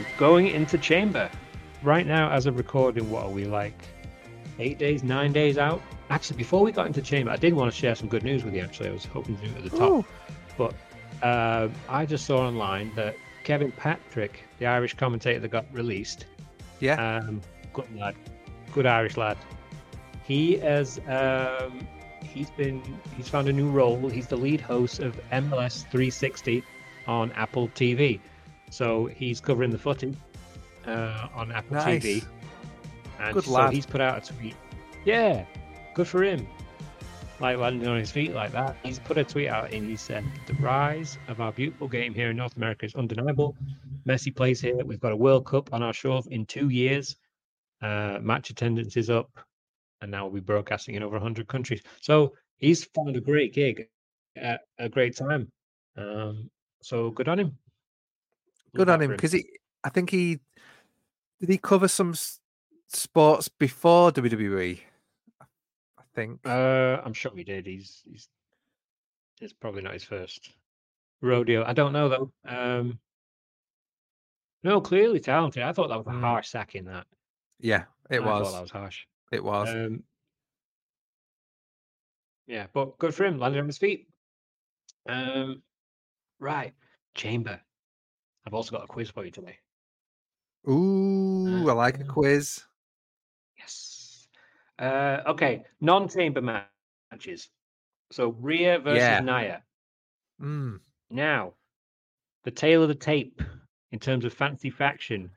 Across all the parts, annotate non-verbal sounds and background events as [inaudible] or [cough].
So going into chamber right now, as of recording, what are we like? Eight days, nine days out. Actually, before we got into chamber, I did want to share some good news with you. Actually, I was hoping to do it at the top, Ooh. but uh, I just saw online that Kevin Patrick, the Irish commentator that got released, Yeah. um, good lad, good Irish lad. He has um, he's been he's found a new role. He's the lead host of MLS 360 on Apple TV. So he's covering the footy uh, on Apple Nice. TV. And Good so lad. he's put out a tweet. Yeah, good for him. Like landing on his feet like that. He's put a tweet out and he said, The rise of our beautiful game here in North America is undeniable. Messi plays here. We've got a World Cup on our shores in two years. Uh, match attendance is up, and now we'll be broadcasting in over 100 countries. So he's found a great gig at a great time. Um, so good on him. Good on him because he. I think he did. He cover some s- sports before WWE. I think. Uh, I'm sure he did. He's he's it's probably not his first rodeo. I don't know though. Um, no, clearly talented. I thought that was a Mm. harsh sacking. That yeah, it I thought was. that was harsh. It was. Um, yeah, but good for him. Landed on his feet. Um, right, chamber. I've also got a quiz for you today. Ooh, I like a uh, quiz. Yes. Uh, okay, non-chamber matches. So Rhea versus Yeah. Nia. Mm. Now, the tail of the tape in terms of fantasy faction,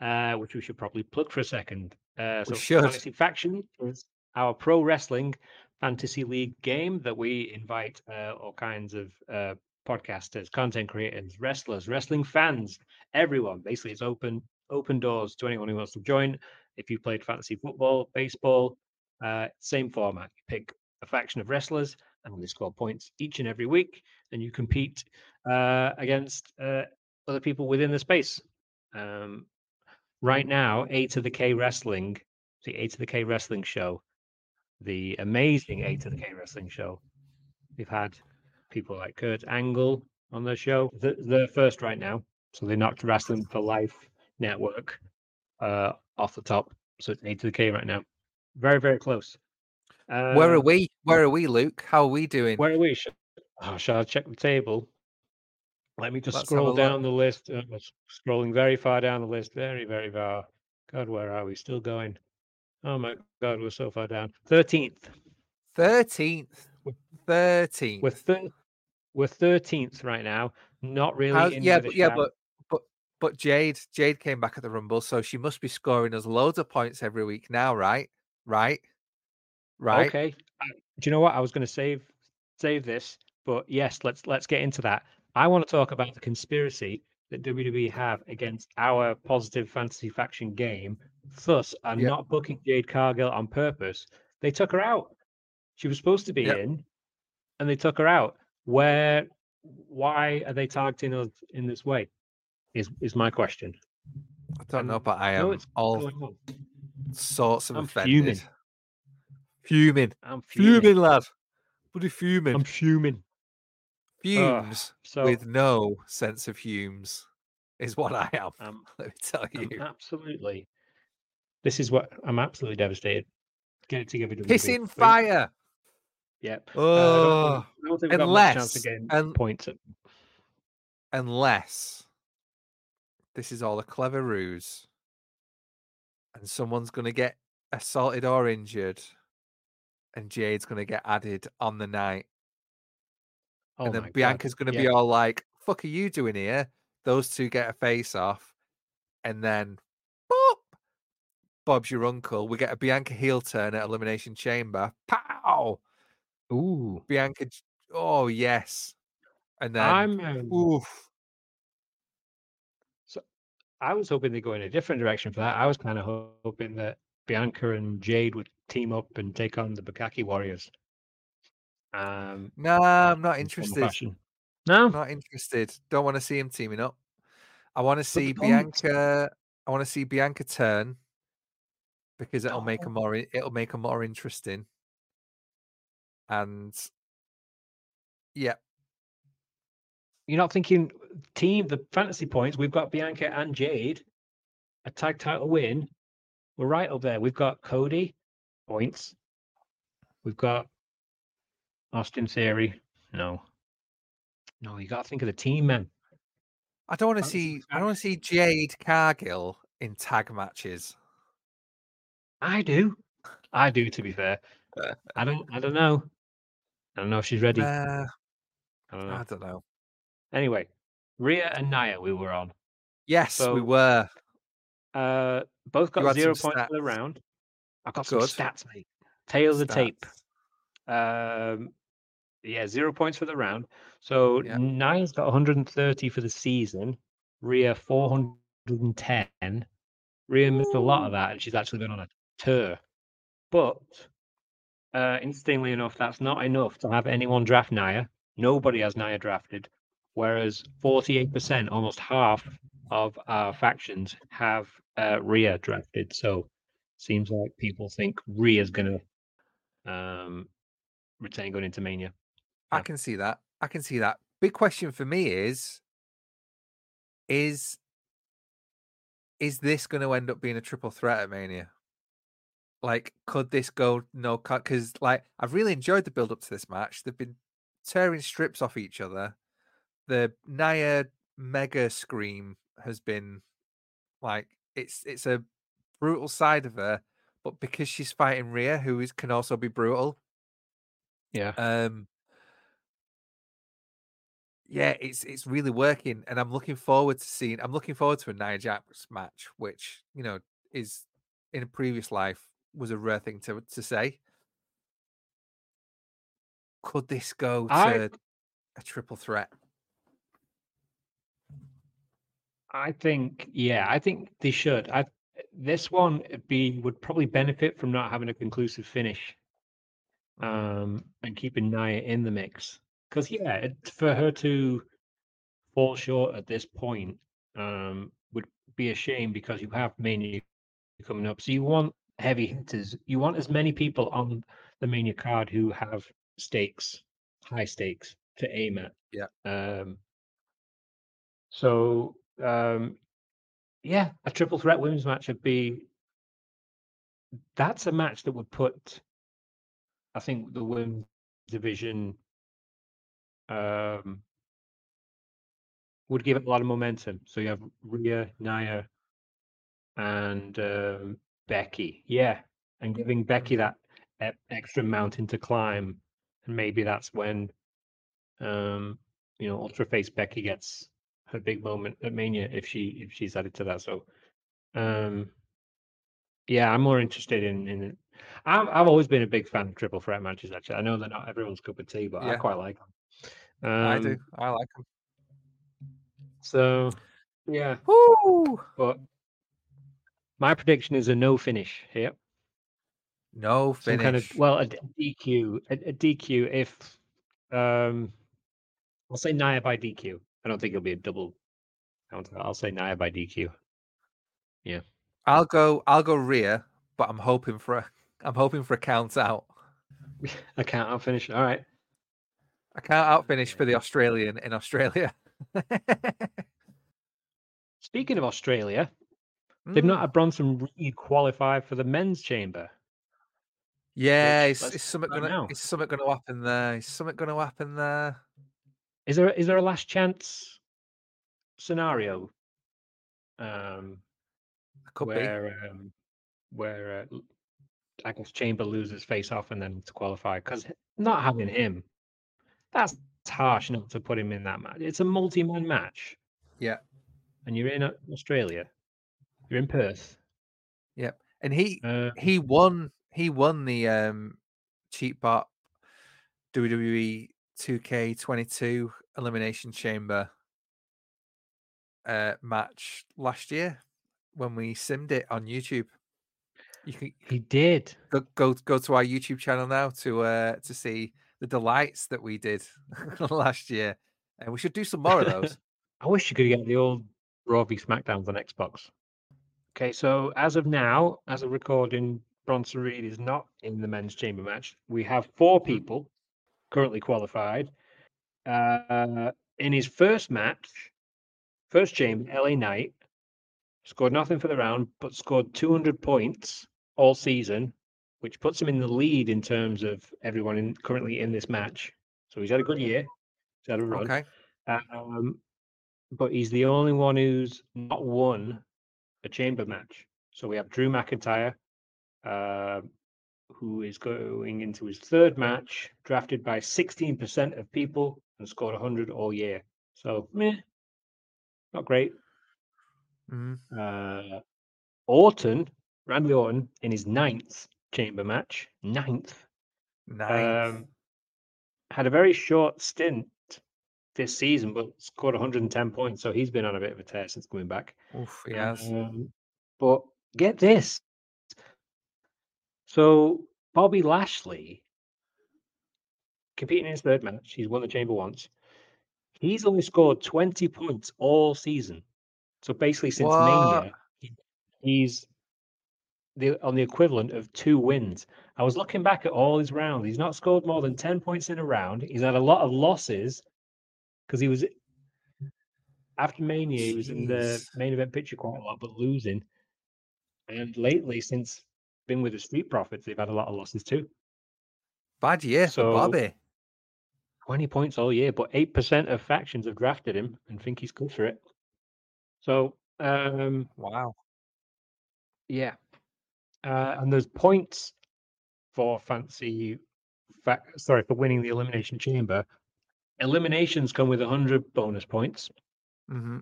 uh, which we should probably plug for a second. Uh, so fantasy faction is our pro wrestling fantasy league game that we invite uh, all kinds of uh, podcasters, content creators, wrestlers, wrestling fans, everyone. Basically, it's open open doors to anyone who wants to join. If you played fantasy football, baseball, uh, same format. You pick a faction of wrestlers, and they score points each and every week, and you compete uh, against uh, other people within the space. Um, right now, A to the K Wrestling, the A to the K Wrestling show, the amazing A to the K Wrestling show. We've had people like Kurt Angle on the show. The, they're first right now, so they knocked Wrestling for Life Network uh, off the top. So it's A to the K right now. Very, very close. Where are Uh, we? Where are we, Luke? How are we doing? Where are we? Oh, shall I check the table? Let me just Let's scroll down the list. Uh, scrolling very far down the list. Very, very far. God, where are we? Still going. Oh my God, we're so far down. Thirteenth. Thirteenth. Thirteenth. We're thir- we're thirteenth right now. Not really. How's- in yeah, but yeah, but but but Jade Jade came back at the Rumble, so she must be scoring us loads of points every week now, right? Right? Right? Okay. Do you know what? I was going to save save this, but yes, let's let's get into that. I want to talk about the conspiracy that WWE have against our positive fantasy faction game. Thus, are Yep. not booking Jade Cargill on purpose. They took her out. She was supposed to be Yep. in, and they took her out. Where? Why are they targeting us in this way? Is is my question. I don't know, but I am what's all sorts of I'm offended. fuming. Fuming. I'm Fuming, fuming. lad. Bloody fuming. I'm fuming. fumes So with no sense of fumes is what I am. [laughs] um, Let me tell I'm you. absolutely. This is what I'm absolutely devastated. Get it together. Kissing Wait, fire. Yep. Uh, Oh, think- I don't think we've got much chance unless- getting un- points. At, unless this is all a clever ruse and someone's going to get assaulted or injured and Jade's going to get added on the night. oh and then Bianca's going to be all like, fuck are you doing here? Those two get a face off. And then, boop, Bob's your uncle. We get a Bianca heel turn at Elimination Chamber. Pow! Ooh. Bianca, j- oh, yes. And then, I'm. Um, oof. So I was hoping they go in a different direction for that. I was kind of hoping that Bianca and Jade would team up and take on the Bukaki Warriors. Um, No, I'm not in some interested. fashion. No. Not interested. Don't want to see him teaming up. I want to see don't- Bianca. I want to see Bianca turn because it'll make a more. It'll make her more interesting. And yeah, You're not thinking team, the fantasy points, we've got Bianca and Jade, a tag title win. We're right up there. We've got Cody points. We've got Austin Theory. No, no, you got to think of the team, man. I don't want to see. I don't want to see Jade Cargill in tag matches. I do. I do. To be fair, [laughs] I don't. I don't know. I don't know if she's ready. Uh, I don't know. I don't know. Anyway, Rhea and Nia, we were on. Yes, So- we were. Uh, both got zero points for the round. I've got Good. some stats, mate. Tail of the tape. Stats. Um, yeah, zero points for the round. So Yeah. Nia's got 130 for the season. Rhea 410. Rhea missed a lot of that, and she's actually been on a tour. But uh, interestingly enough, that's not enough to have anyone draft Nia. Nobody has Nia drafted, whereas 48%, almost half of our factions have uh, Rhea drafted. So seems like people think Rhea's going to um, retain going into Mania. I can see that. I can see that. Big question for me is is is this going to end up being a triple threat at Mania? Like, could this go no cut? Because like I've really enjoyed the build up to this match. They've been tearing strips off each other. The Nia mega scream has been like it's it's a brutal side of her, but because she's fighting Rhea, who is can also be brutal, Yeah. um yeah it's it's really working and i'm looking forward to seeing i'm looking forward to a nia jax match which you know is in a previous life was a rare thing to to say could this go to I- a triple threat I think, yeah, I think they should. I this one it'd be would probably benefit from not having a conclusive finish, um, and keeping Nia in the mix. Because yeah, it, for her to fall short at this point, um, would be a shame because you have Mania coming up. So you want heavy hitters. You want as many people on the Mania card who have stakes, high stakes to aim at. Yeah. Um. So um, yeah, a triple threat women's match would be. That's a match that would put, I think, the women's division um, would give it a lot of momentum. So you have Rhea, Nia, and um, Becky. Yeah, and giving Becky that extra mountain to climb, and maybe that's when, um, you know, Ultra Face Becky gets her big moment at Mania if she if she's added to that. So, um, yeah, I'm more interested in in. it. I've I've always been a big fan of triple threat matches. Actually, I know they're not everyone's cup of tea, but I quite like them. Um, i do i like them So, yeah, Woo! but my prediction is a no finish here. no Some finish kind of well, a, DQ, a, a DQ. If um, I'll say Nia by DQ. I don't think it'll be a double. I'll say Nia by DQ. Yeah, I'll go i'll go Rhea, but i'm hoping for a i'm hoping for a count out [laughs] I can't out finish. All right. i can't out finish for the australian in australia [laughs] Speaking of Australia, they've not Mm. had Bronson Reed qualify for the men's chamber. Yeah, is, is something gonna is something gonna happen there? Is something gonna happen there? Is there is there a last chance scenario um, Could be. where um, where uh, guess Chamber loses face off and then to qualify because not having him, that's harsh not to put him in that match. It's a multi-man match. Yeah. and you're in uh, Australia, you're in Perth. Yep. And he Uh, he won he won the um Cheap Pop WWE 2K22 Elimination Chamber uh match last year when we simmed it on YouTube. You can he did. go go, go to our YouTube channel now to uh to see the delights that we did [laughs] last year. And we should do some more of those. [laughs] I wish you could get the old Raw v SmackDowns on Xbox. Okay, so as of now, as a recording, Bronson Reed is not in the men's chamber match. We have four people currently qualified. Uh, in his first match, first chamber, LA Knight, scored nothing for the round, but scored 200 points all season, which puts him in the lead in terms of everyone in, currently in this match. So he's had a good year. He's had a run. Okay. Um, but he's the only one who's not won a chamber match. So we have Drew McIntyre, uh, who is going into his third match, drafted by 16% of people and scored 100 all year. So, meh, not great. Mhm. Uh, Orton, Randy Orton, in his ninth chamber match, ninth, Nice. um, had a very short stint this season, but scored 110 points. So he's been on a bit of a tear since coming back. Oof, he has. Um, but get this. So Bobby Lashley competing in his third match, he's won the chamber once. He's only scored 20 points all season. So basically, since What? Mania, he's the on the equivalent of two wins. I was looking back at all his rounds. He's not scored more than 10 points in a round. He's had a lot of losses because he was after Mania, he was in the main event picture quite a lot, but losing. And lately, since been with the Street Profits, they've had a lot of losses too. Bad year So- for Bobby. 20 points all year, but 8% of factions have drafted him and think he's good for it. So, um, Wow. yeah. Uh, and there's points for fancy, fa- sorry, for winning the Elimination Chamber. Eliminations come with 100 bonus points. Mm-hmm.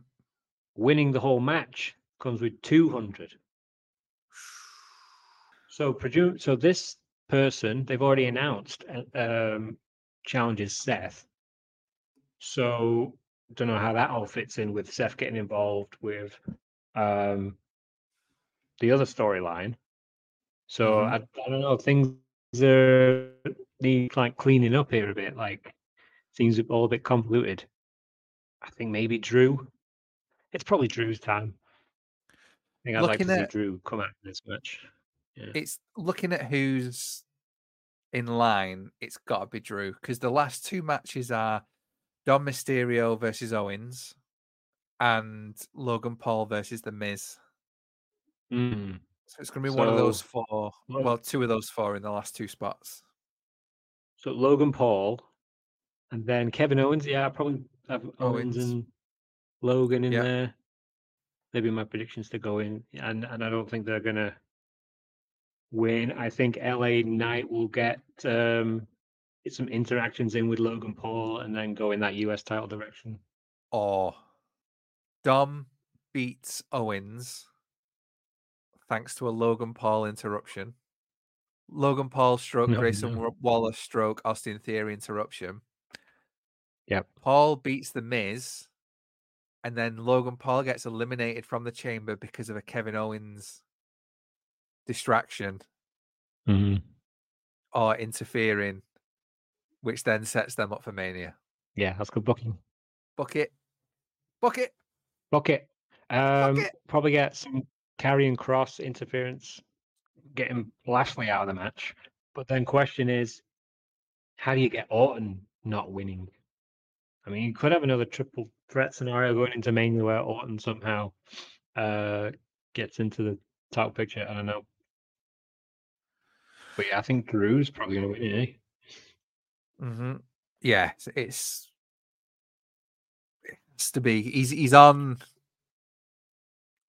Winning the whole match comes with 200. So, presume, so this person, they've already announced, uh, um, challenges Seth. So, don't know how that all fits in with Seth getting involved with um, the other storyline. So, Mhm. I, I don't know, things are need like cleaning up here a bit. Like, things are all a bit convoluted. I think maybe Drew. It's probably Drew's time. I think I'd like Looking to see Drew come out of this match. It's looking at who's in line. It's got to be Drew because the last two matches are Dom Mysterio versus Owens and Logan Paul versus The Miz. Mm. So it's going to be one of those four. Well, two of those four in the last two spots. So Logan Paul, and then Kevin Owens. Yeah, probably have Owens, Owens. and Logan in Yeah. there. Maybe my predictions to go in, and and I don't think they're gonna win. I think LA Knight will get um, some interactions in with Logan Paul, and then go in that US title direction. Or Dom beats Owens thanks to a Logan Paul interruption. Logan Paul stroke No, Grayson no. Wa- Waller stroke Austin Theory interruption. Yep. Paul beats the Miz, and then Logan Paul gets eliminated from the chamber because of a Kevin Owens distraction Mm-hmm. or interfering, which then sets them up for Mania. Yeah, that's good booking. Bucket, bucket. Bucket. Um, Bucket. probably get some Karrion Kross interference, getting Lashley out of the match. But then question is, how do you get Orton not winning? I mean, you could have another triple threat scenario going into Mania where Orton somehow uh, gets into the title picture. I don't know. But yeah, I think Drew's probably going to win, eh? hmm Yeah, it's, it's it's to be. He's he's on.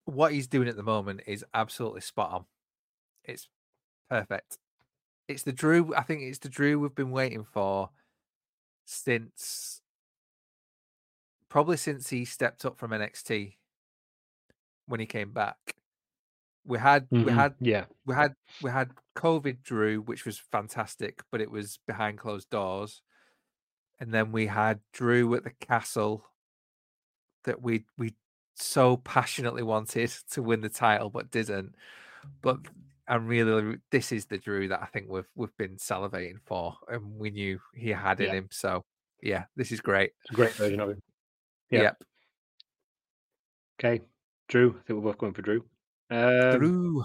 What he's doing at the moment is absolutely spot on. It's perfect. It's the Drew. I think it's the Drew we've been waiting for since probably since he stepped up from NXT when he came back. We had we Mhm. had Yeah. we had we had COVID Drew, which was fantastic, but it was behind closed doors. And then we had Drew at the castle that we we so passionately wanted [laughs] to win the title, but didn't. But I'm really this is the Drew that I think we've we've been salivating for, and we knew he had in Yeah. him. So yeah, this is great. It's a great version of him. Yeah. Yep. Okay. Drew. I think we're both going for Drew. Um, Drew.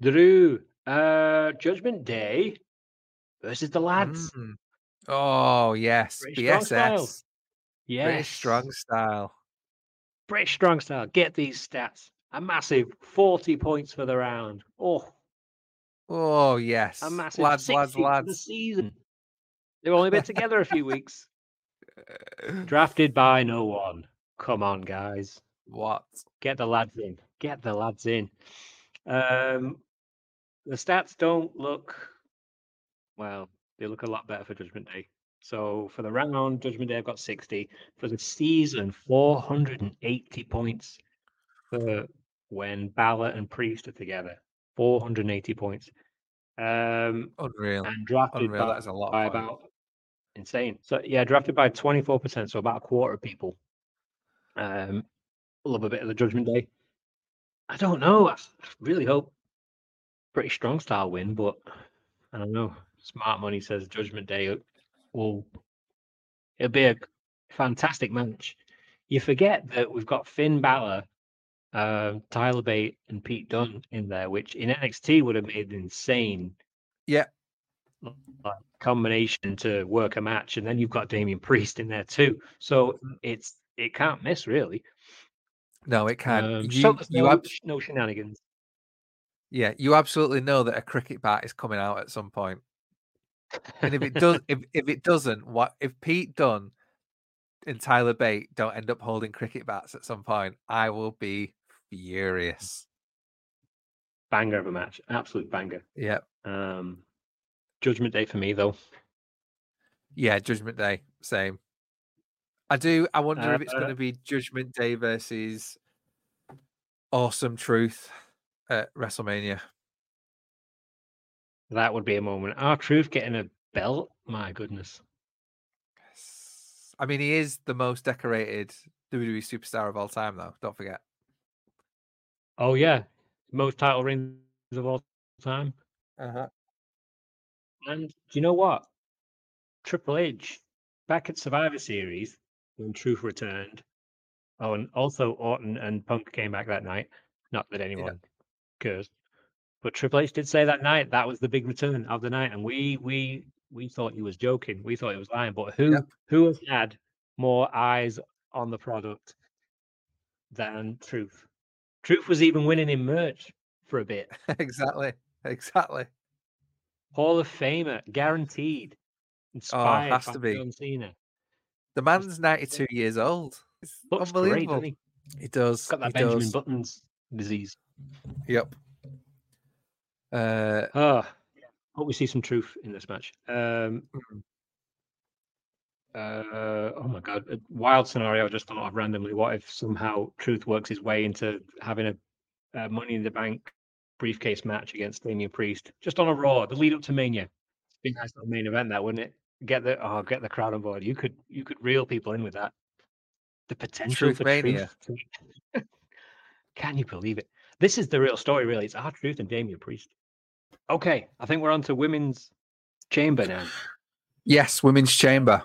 Drew, uh, Judgment Day versus the lads. Mm. Oh yes, British strong style. BSS. Yes. British strong style. British Strong Style, get these stats. A massive 40 points for the round. Oh, Oh yes, a massive lads, 60 lads, for the lads. season. They've only been together a few weeks. Drafted by no one. Come on, guys. What? Get the lads in. Get the lads in. Um, the stats don't look well. They look a lot better for Judgment Day. So for the round, Judgment Day, I've got sixty. For the season, four hundred and eighty points. For when Balor and Priest are together, four hundred and eighty points. Um, Unreal. and drafted Unreal. by, That is a lot. by about insane. So yeah, drafted by twenty four percent, so about a quarter of people. Um, love a bit of the Judgment Day. I don't know. I really hope British strong style win, but I don't know. Smart money says Judgment Day will it'll be a fantastic match. You forget that we've got Finn Balor, um, Tyler Bate, and Pete Dunne in there, which in NXT would have made insane Yeah. Like, combination to work a match, and then you've got Damian Priest in there too. So it's it can't miss really. No, it can. Um, you, so you no, ab- no shenanigans. yeah, you absolutely know that a cricket bat is coming out at some point. And if it does, if, if it doesn't, what if Pete Dunne and Tyler Bate don't end up holding cricket bats at some point? I will be furious. banger of a match, absolute banger. Yeah, Um, Judgment Day for me though. yeah. Judgment Day, same. I do. I wonder if it's Uh, going to be Judgment Day versus Awesome Truth at WrestleMania. That would be a moment. R-Truth getting a belt. My goodness. Yes. I mean, he is the most decorated WWE superstar of all time, though. Don't forget. Oh yeah, most title rings of all time. Uh-huh. And do you know what? Triple H back at Survivor Series when Truth returned. Oh, and also Orton and Punk came back that night. Not that anyone cares, but Triple H did say that night that was the big return of the night, and we we we thought he was joking. We thought he was lying. But who who has had more eyes on the product than Truth? Truth was even winning in merch for a bit. [laughs] exactly. Exactly. Hall of Famer, guaranteed. Inspired Oh, has to be. John Cena. The man's 92 years old. It's Looks unbelievable. doesn't he? He does. Got that he Benjamin does. Buttons disease. Yep. Uh, Oh, hope we see some truth in this match. Um, Mm. uh, oh my god, a wild scenario I just thought of randomly. What if somehow Truth works his way into having a, a Money in the Bank briefcase match against Damian Priest just on a Raw, the lead up to Mania? It'd be nice little main event, that wouldn't it? Get the oh, get the crowd on board. You could you could reel people in with that. The potential Truth for Mania. Truth. [laughs] Can you believe it? This is the real story, really. It's R-Truth and Damian Priest. Okay, I think we're on to women's chamber now. yes, women's chamber.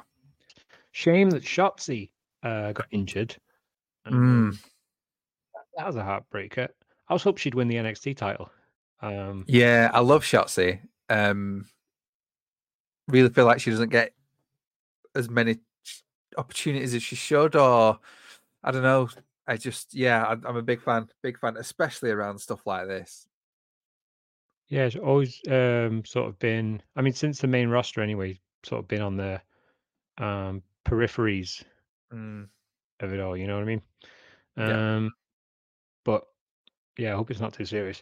Shame that Shotzi uh, got injured. Mm. That was a heartbreaker. I was hoping she'd win the NXT title. Um, Yeah, I love Shotzi. Um, really feel like she doesn't get as many opportunities as she should, or I don't know. I just, yeah, I, I'm a big fan, big fan, especially around stuff like this. yeah, it's always um, sort of been. I mean, since the main roster anyway, sort of been on the um, peripheries Mm. of it all. You know what I mean? Yeah. Um, but yeah, I hope it's not too serious.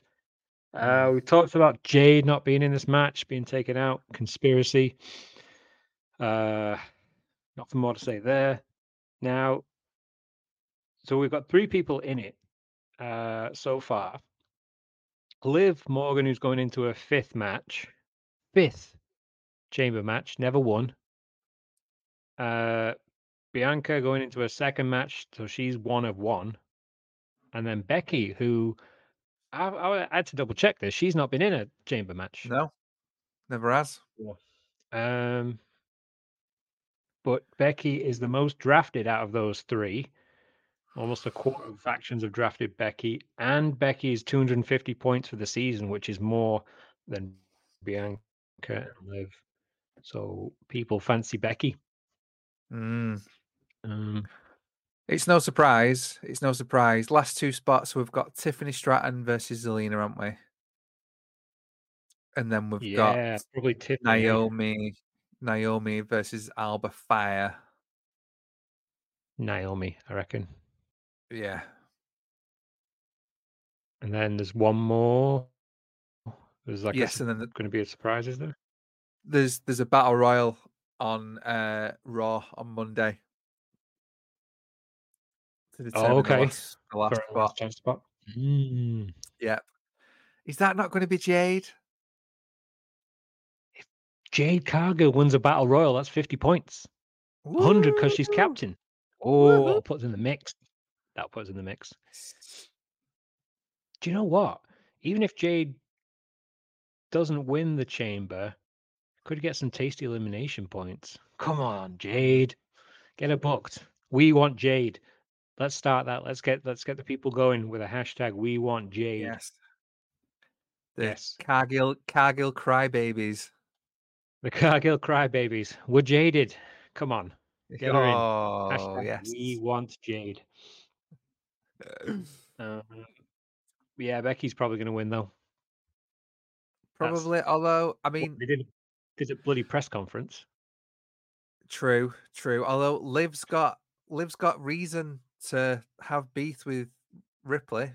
Uh, Mm. we talked about Jade not being in this match, being taken out, conspiracy. Uh, nothing more to say there. Now, so we've got three people in it uh, so far. Liv Morgan, who's going into a fifth match, fifth chamber match, never won. Uh, Bianca going into a second match, so she's one of one. And then Becky, who I, I had to double check this. She's not been in a chamber match. No, never has. Um, but Becky is the most drafted out of those three. Almost a quarter of factions have drafted Becky, and Becky is 250 points for the season, which is more than Bianca and Liv. So people fancy Becky. Mm. Um, It's no surprise. It's no surprise. Last two spots, we've got Tiffany Stratton versus Zelina, haven't we? And then we've Yeah, got probably Tiffany. Naomi, Naomi versus Alba Fyre. Naomi, I reckon. Yeah. And then there's one more. There's like yes, a, and then the, going to be a surprise, is there? there's there's a battle royal on uh Raw on Monday to determine Oh, okay. the last, the last spot. last spot. Mm. Yeah. Is that not going to be Jade? If Jade Cargill wins a battle royal. That's 50 points. 100 because she's captain. Oh, Woohoo! that'll put us in the mix. That puts in the mix. Do you know what? Even if Jade doesn't win the chamber, could get some tasty elimination points. Come on, Jade. Get her booked. We want Jade. Let's start that. Let's get let's get the people going with a hashtag we want Jade. Yes. The Yes. Cargill Cargill crybabies. The Cargill crybabies. We're jaded. Come on. Get her in. Oh Hashtag yes. we want Jade. [clears throat] Um, yeah, Becky's probably going to win though. That's- Probably, although I mean, they did did a bloody press conference. true, true. Although Liv's got Liv's got reason to have beef with Ripley.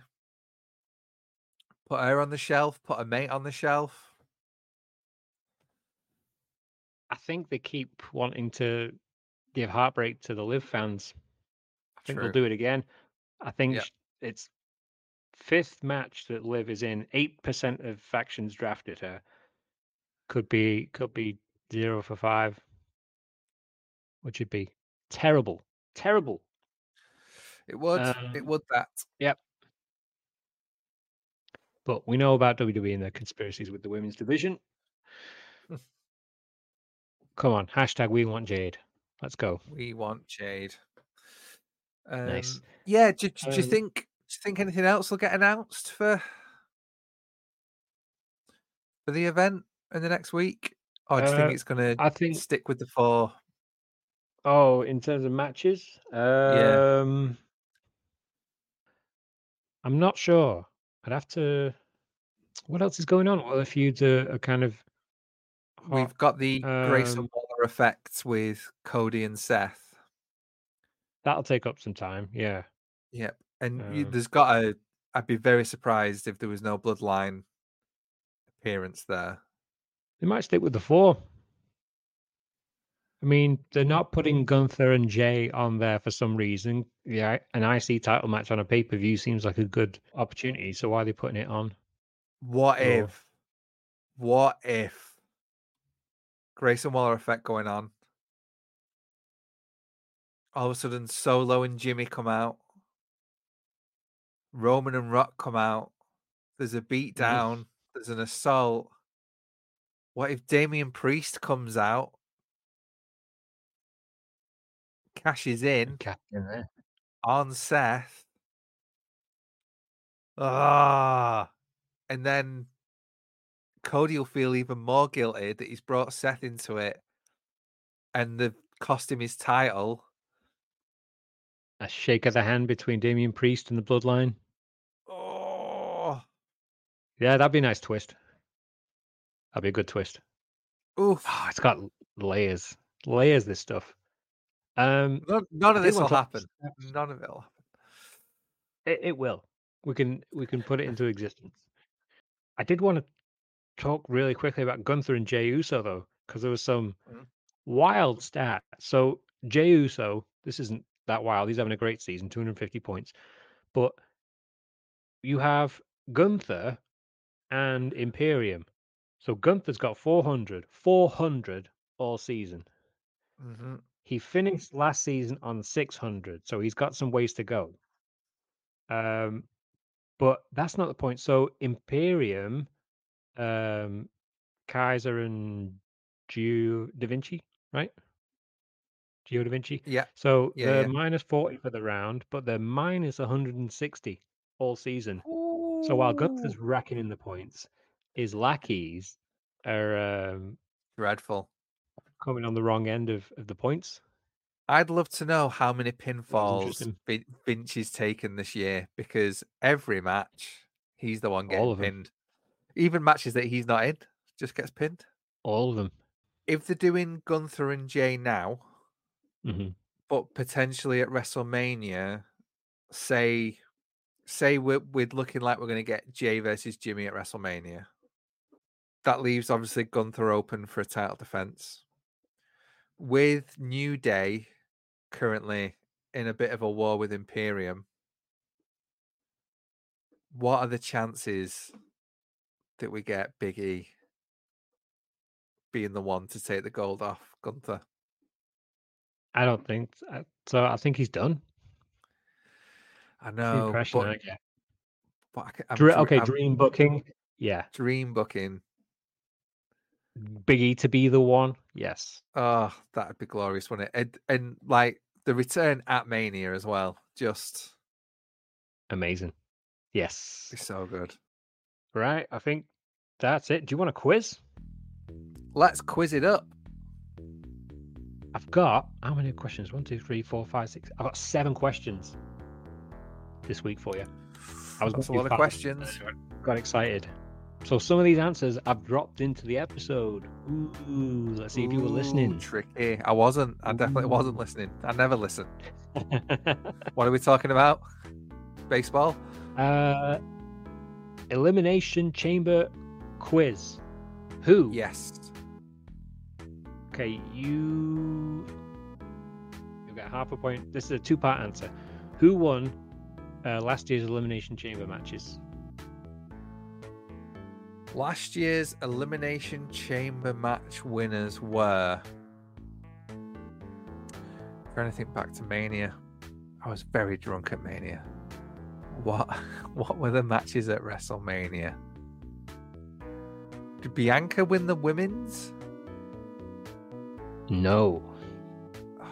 Put her on the shelf. Put her mate on the shelf. I think they keep wanting to give heartbreak to the Liv fans. I think True. they'll do it again. I think Yeah. it's fifth match that Liv is in. Eight percent of factions drafted her. Could be could be zero for five. Which would be terrible. Terrible. It would. it Um, would that. Yep. But we know about WWE and their conspiracies with the women's division. Come on, hashtag we want Jade. Let's go. We want Jade. Um, Nice. Yeah. Do, do, do you Um, think? Do you think anything else will get announced for for the event in the next week, or do you Uh, think it's going to I think stick with the four? Oh, in terms of matches, um, I'm not sure. I'd have to. What else is going on? What other feuds are, are kind of hot? We've got the Grayson Um, Waller effects with Cody and Seth. That'll take up some time. Yeah. Yep. And you, Um, there's got a. I'd be very surprised if there was no bloodline appearance there. They might stick with the four. I mean, they're not putting Gunther and Jey on there for some reason. Yeah, an IC title match on a pay per view seems like a good opportunity. So why are they putting it on? What Raw. if? What if? Grayson Waller effect going on. All of a sudden, Solo and Jimmy come out. Roman and Rock come out. There's a beat down. There's an assault. What if Damian Priest comes out? Cashes in there. on Seth. Ah, and then Cody will feel even more guilty that he's brought Seth into it, and they've cost him his title. A shake of the hand between Damian Priest and the Bloodline. Oh, Yeah, that'd be a nice twist. That'd be a good twist. oof! Oh, it's got layers, layers. This stuff. Um, None, none of this will happen. None of it will happen. It, it will. We can we can put it into existence. I did want to talk really quickly about Gunther and Jey Uso though, because there was some Mhm. wild stat. So Jey Uso, this isn't that wild. He's having a great season, 250 points. But you have Gunther and Imperium. So Gunther's got 400, 400 all season. hmm He finished last season on 600, so he's got some ways to go. Um, but that's not the point. So Imperium, um, Kaiser and Gio Da Vinci, right? Gio Da Vinci. Yeah, So Yeah, they're yeah. minus 40 for the round, but they're minus 160 all season. So while Gunther's Ooh, racking in the points, his lackeys are um, dreadful. Coming on the wrong end of, of the points. I'd love to know how many pinfalls. Vin- Vince has taken this year because every match he's the one getting pinned. Even matches that he's not in just gets pinned. All of them. If they're doing Gunther and Jey now, hmm but potentially at WrestleMania, say say we're, we're looking like we're going to get Jey versus Jimmy at WrestleMania. That leaves obviously Gunther open for a title defense. With New Day currently in a bit of a war with Imperium, what are the chances that we get Big E being the one to take the gold off Gunther? I don't think so. I think he's done. I know, impression but, I get. but I ca- I'm Dre- dre- okay, I'm dream booking. Yeah, dream booking. Biggie to be the one. Yes. Oh, that'd be glorious, wouldn't it? And, and like the return at Mania as well, just Amazing. Yes. so good. Right. I think that's it. Do you want a quiz? Let's quiz it up. I've got how many questions? One, two, three, four, five, six. I've got seven questions this week for you. I was That's a lot of questions. Got excited. So some of these answers I've dropped into the episode. Ooh, let's see if you were Ooh, listening. Tricky. I wasn't. I definitely wasn't listening. I never listen. [laughs] What are we talking about? Baseball? uh, elimination chamber quiz. Who? Yes. Okay, you you get half a point. This is a two-part answer. Who won uh, last year's elimination chamber matches? Last year's Elimination Chamber match winners were. To think back to Mania. I was very drunk at Mania. What [laughs] what were the matches at WrestleMania? Did Bianca win the women's? No. [sighs]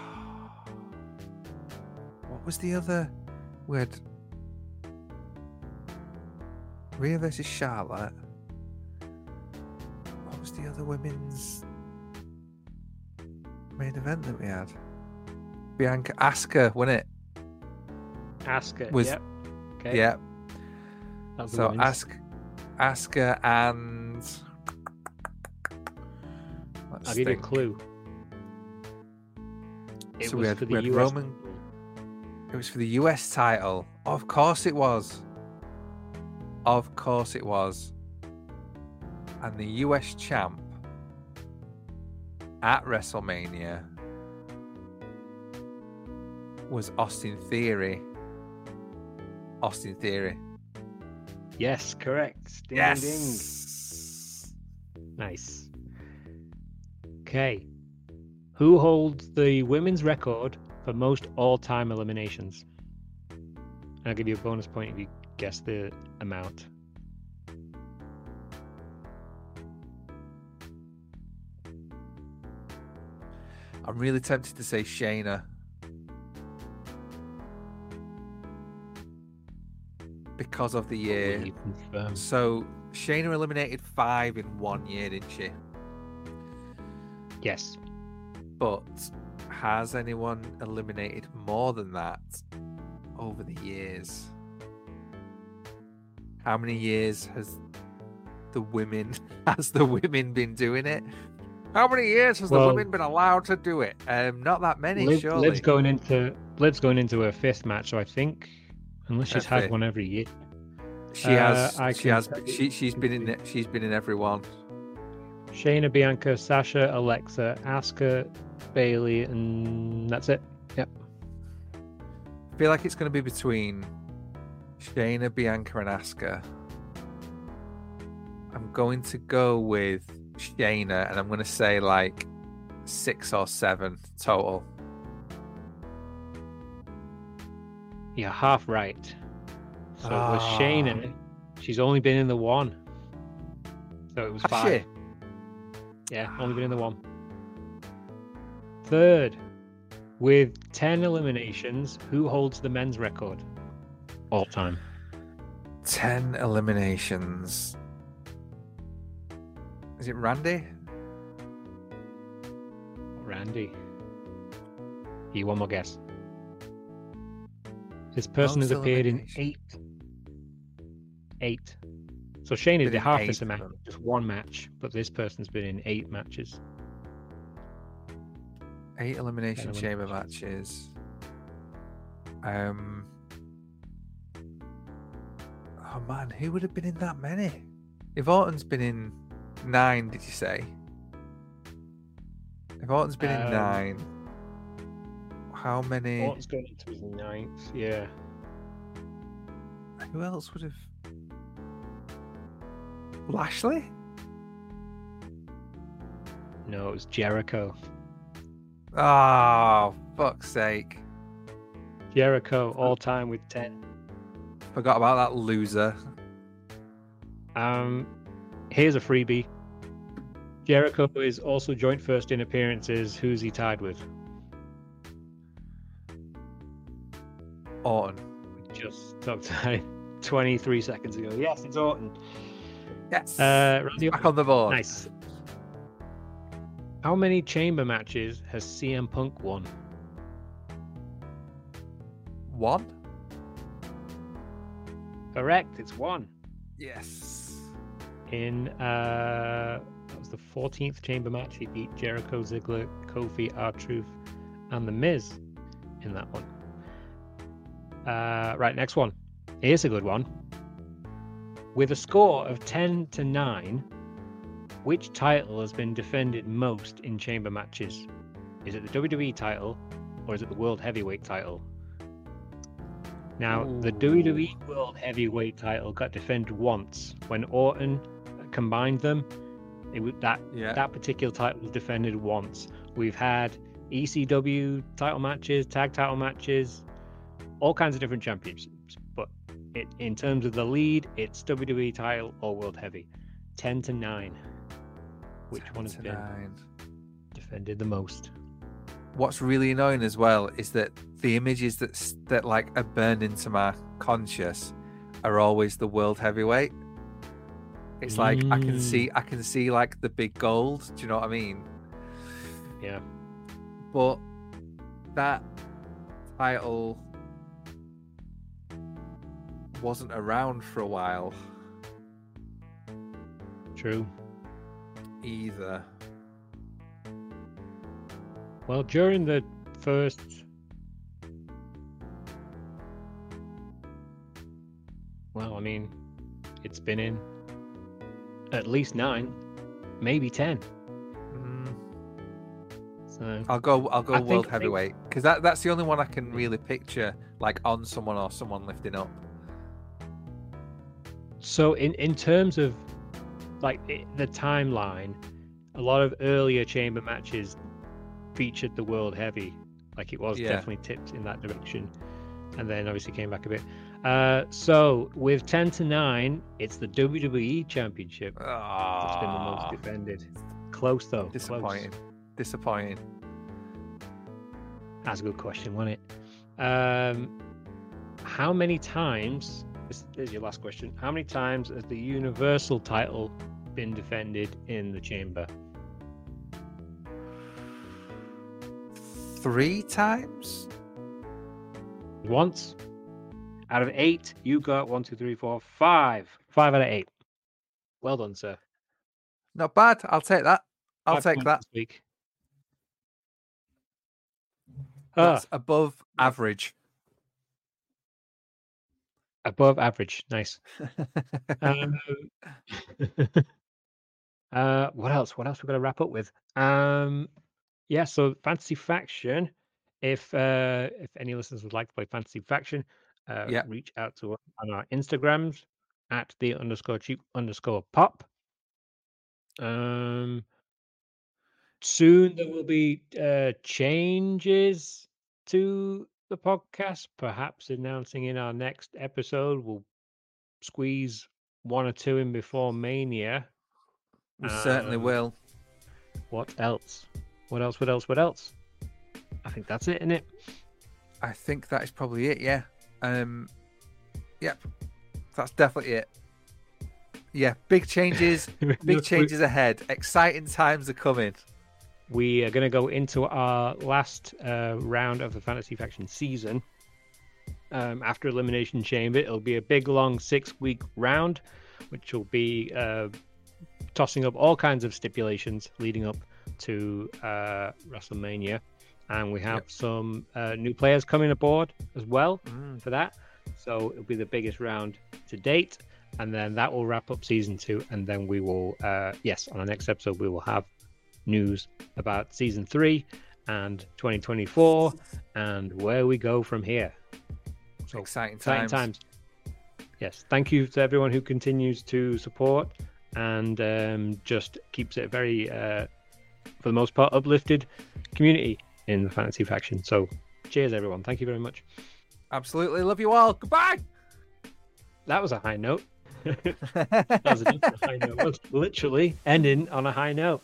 What was the other? We had Rhea versus Charlotte. The women's main event that we had? Bianca Asuka, wasn't it? Asuka. Was- yep. Okay. Yeah. that was the So ask Asuka and let's I'll give you a clue. It So we was had- for we the had US. Roman- It was for the US title. Of course it was. Of course it was. And the US champ at WrestleMania was Austin Theory. Austin Theory. Yes, correct. Ding, ding, ding. Nice. Okay. Who holds the women's record for most all-time eliminations? I'll give you a bonus point if you guess the amount. I'm really tempted to say Shayna. Because of the year. Will you confirm? So Shayna eliminated five in one year, didn't she? Yes. But has anyone eliminated more than that over the years? How many years has the women [laughs] has the women been doing it? How many years has Well- the women been allowed to do it? Um, not that many, Liv, surely. Liv's going into Liv's going into her fifth match, so I think, unless she's Her had fifth. one every year. She Uh, has. I she has. She she's been in. She's been in every one. Shayna, Bianca, Sasha, Alexa, Asuka, Bayley, and that's it. Yep. I feel like it's going to be between Shayna, Bianca, and Asuka. I'm going to go with Shayna, and I'm going to say like six or seven total. You're half right. So it was Ah. Shayna. She's only been in the one. So it was Has five. she? Yeah, only been in the one. Third, with 10 eliminations, who holds the men's record? All time. Ten eliminations. Is it Randy? Randy. You one more guess. This person has appeared in eight. Eight. So Shane did half this amount, just one match, but this person's been in eight matches. Eight elimination Elimination. chamber matches. Um. Oh man, who would have been in that many? If Orton's been in nine, did you say? If Orton's been in Um, nine, how many? Orton's going into his ninth, yeah. Who else would have? Lashley? No, it was Jericho. Oh, fuck's sake! Jericho all time with ten. Forgot about that loser. Um, here's a freebie. Jericho is also joint first in appearances. Who's he tied with? Orton. We just talked about it 23 seconds ago. Yes, it's Orton. Yes. Uh, Randy Back on the board. Nice. How many chamber matches has CM Punk won? One. Correct, it's one. Yes. In uh, that was the 14th chamber match. He beat Jericho, Ziggler, Kofi, R-Truth, and The Miz in that one. Uh, right, next one. Here's a good one. With a score of 10 to 9, which title has been defended most in chamber matches? Is it the WWE title or is it the World Heavyweight title? Now, the Ooh. WWE World Heavyweight title got defended once when Orton combined them. It that Yeah. that particular title was defended once. We've had ECW title matches, tag title matches, all kinds of different championships. But it, in terms of the lead, it's WWE title or World Heavy. 10 to 9. Which 10 one has been nine. defended the most? What's really annoying as well is that the images that that like are burned into my conscious are always the world heavyweight. It's like I can Mm. see I can see like the big gold. Do you know what I mean? Yeah. But that title wasn't around for a while True. either. Well, during the first. Well, I mean, it's been in at least nine, maybe ten. Mm, So I'll go. I'll go I world think- heavyweight because that that's the only one I can really picture like on someone or someone lifting up. So in in terms of like the timeline, a lot of earlier chamber matches featured the world heavy, like it was Yeah. definitely tipped in that direction, and then obviously came back a bit. Uh, so with ten to nine, it's the WWE Championship that's been the most Ah, defended. Close though. close. disappointing. Disappointing. That's a good question, wasn't it? Um, how many times? This is your last question. How many times has the Universal title been defended in the chamber? Three times. Once. Out of eight, you got one, two, three, four, five. Five out of eight. Well done, sir. Not bad. I'll take that. I'll Five take that. This week. Ah, That's above average. above average. Nice. [laughs] Um, [laughs] uh, what else? What else we're gonna wrap up with? Um, yeah. So fantasy faction. If uh, if any listeners would like to play fantasy faction, uh, Yeah. reach out to us on our Instagrams at the underscore cheap underscore pop. Um, soon there will be uh, changes to the podcast. Perhaps announcing in our next episode, we'll squeeze one or two in before Mania. We certainly Um, will. What else? What else? What else? What else? I think that's it, isn't it? I think that is probably it. Yeah. Um. Yep. That's definitely it. Yeah. Big changes. [laughs] Big changes ahead. Exciting times are coming. we are going to go into our last uh, round of the Fantasy Faction season. Um, after Elimination Chamber, it'll be a big, long six-week round, which will be uh, tossing up all kinds of stipulations leading up to uh, WrestleMania, and we have yep. some uh, new players coming aboard as well mm. for that. So it'll be the biggest round to date, and then that will wrap up season two, and then we will, uh, yes, on our next episode we will have news about season three and 2024 and where we go from here. So exciting, exciting times. times. Yes, thank you to everyone who continues to support and um, just keeps it very, uh, for the most part, uplifted community in the fantasy faction. So, cheers, everyone. Thank you very much. Absolutely. Love you all. Goodbye. That was a high note. [laughs] that was a high note. Literally ending on a high note.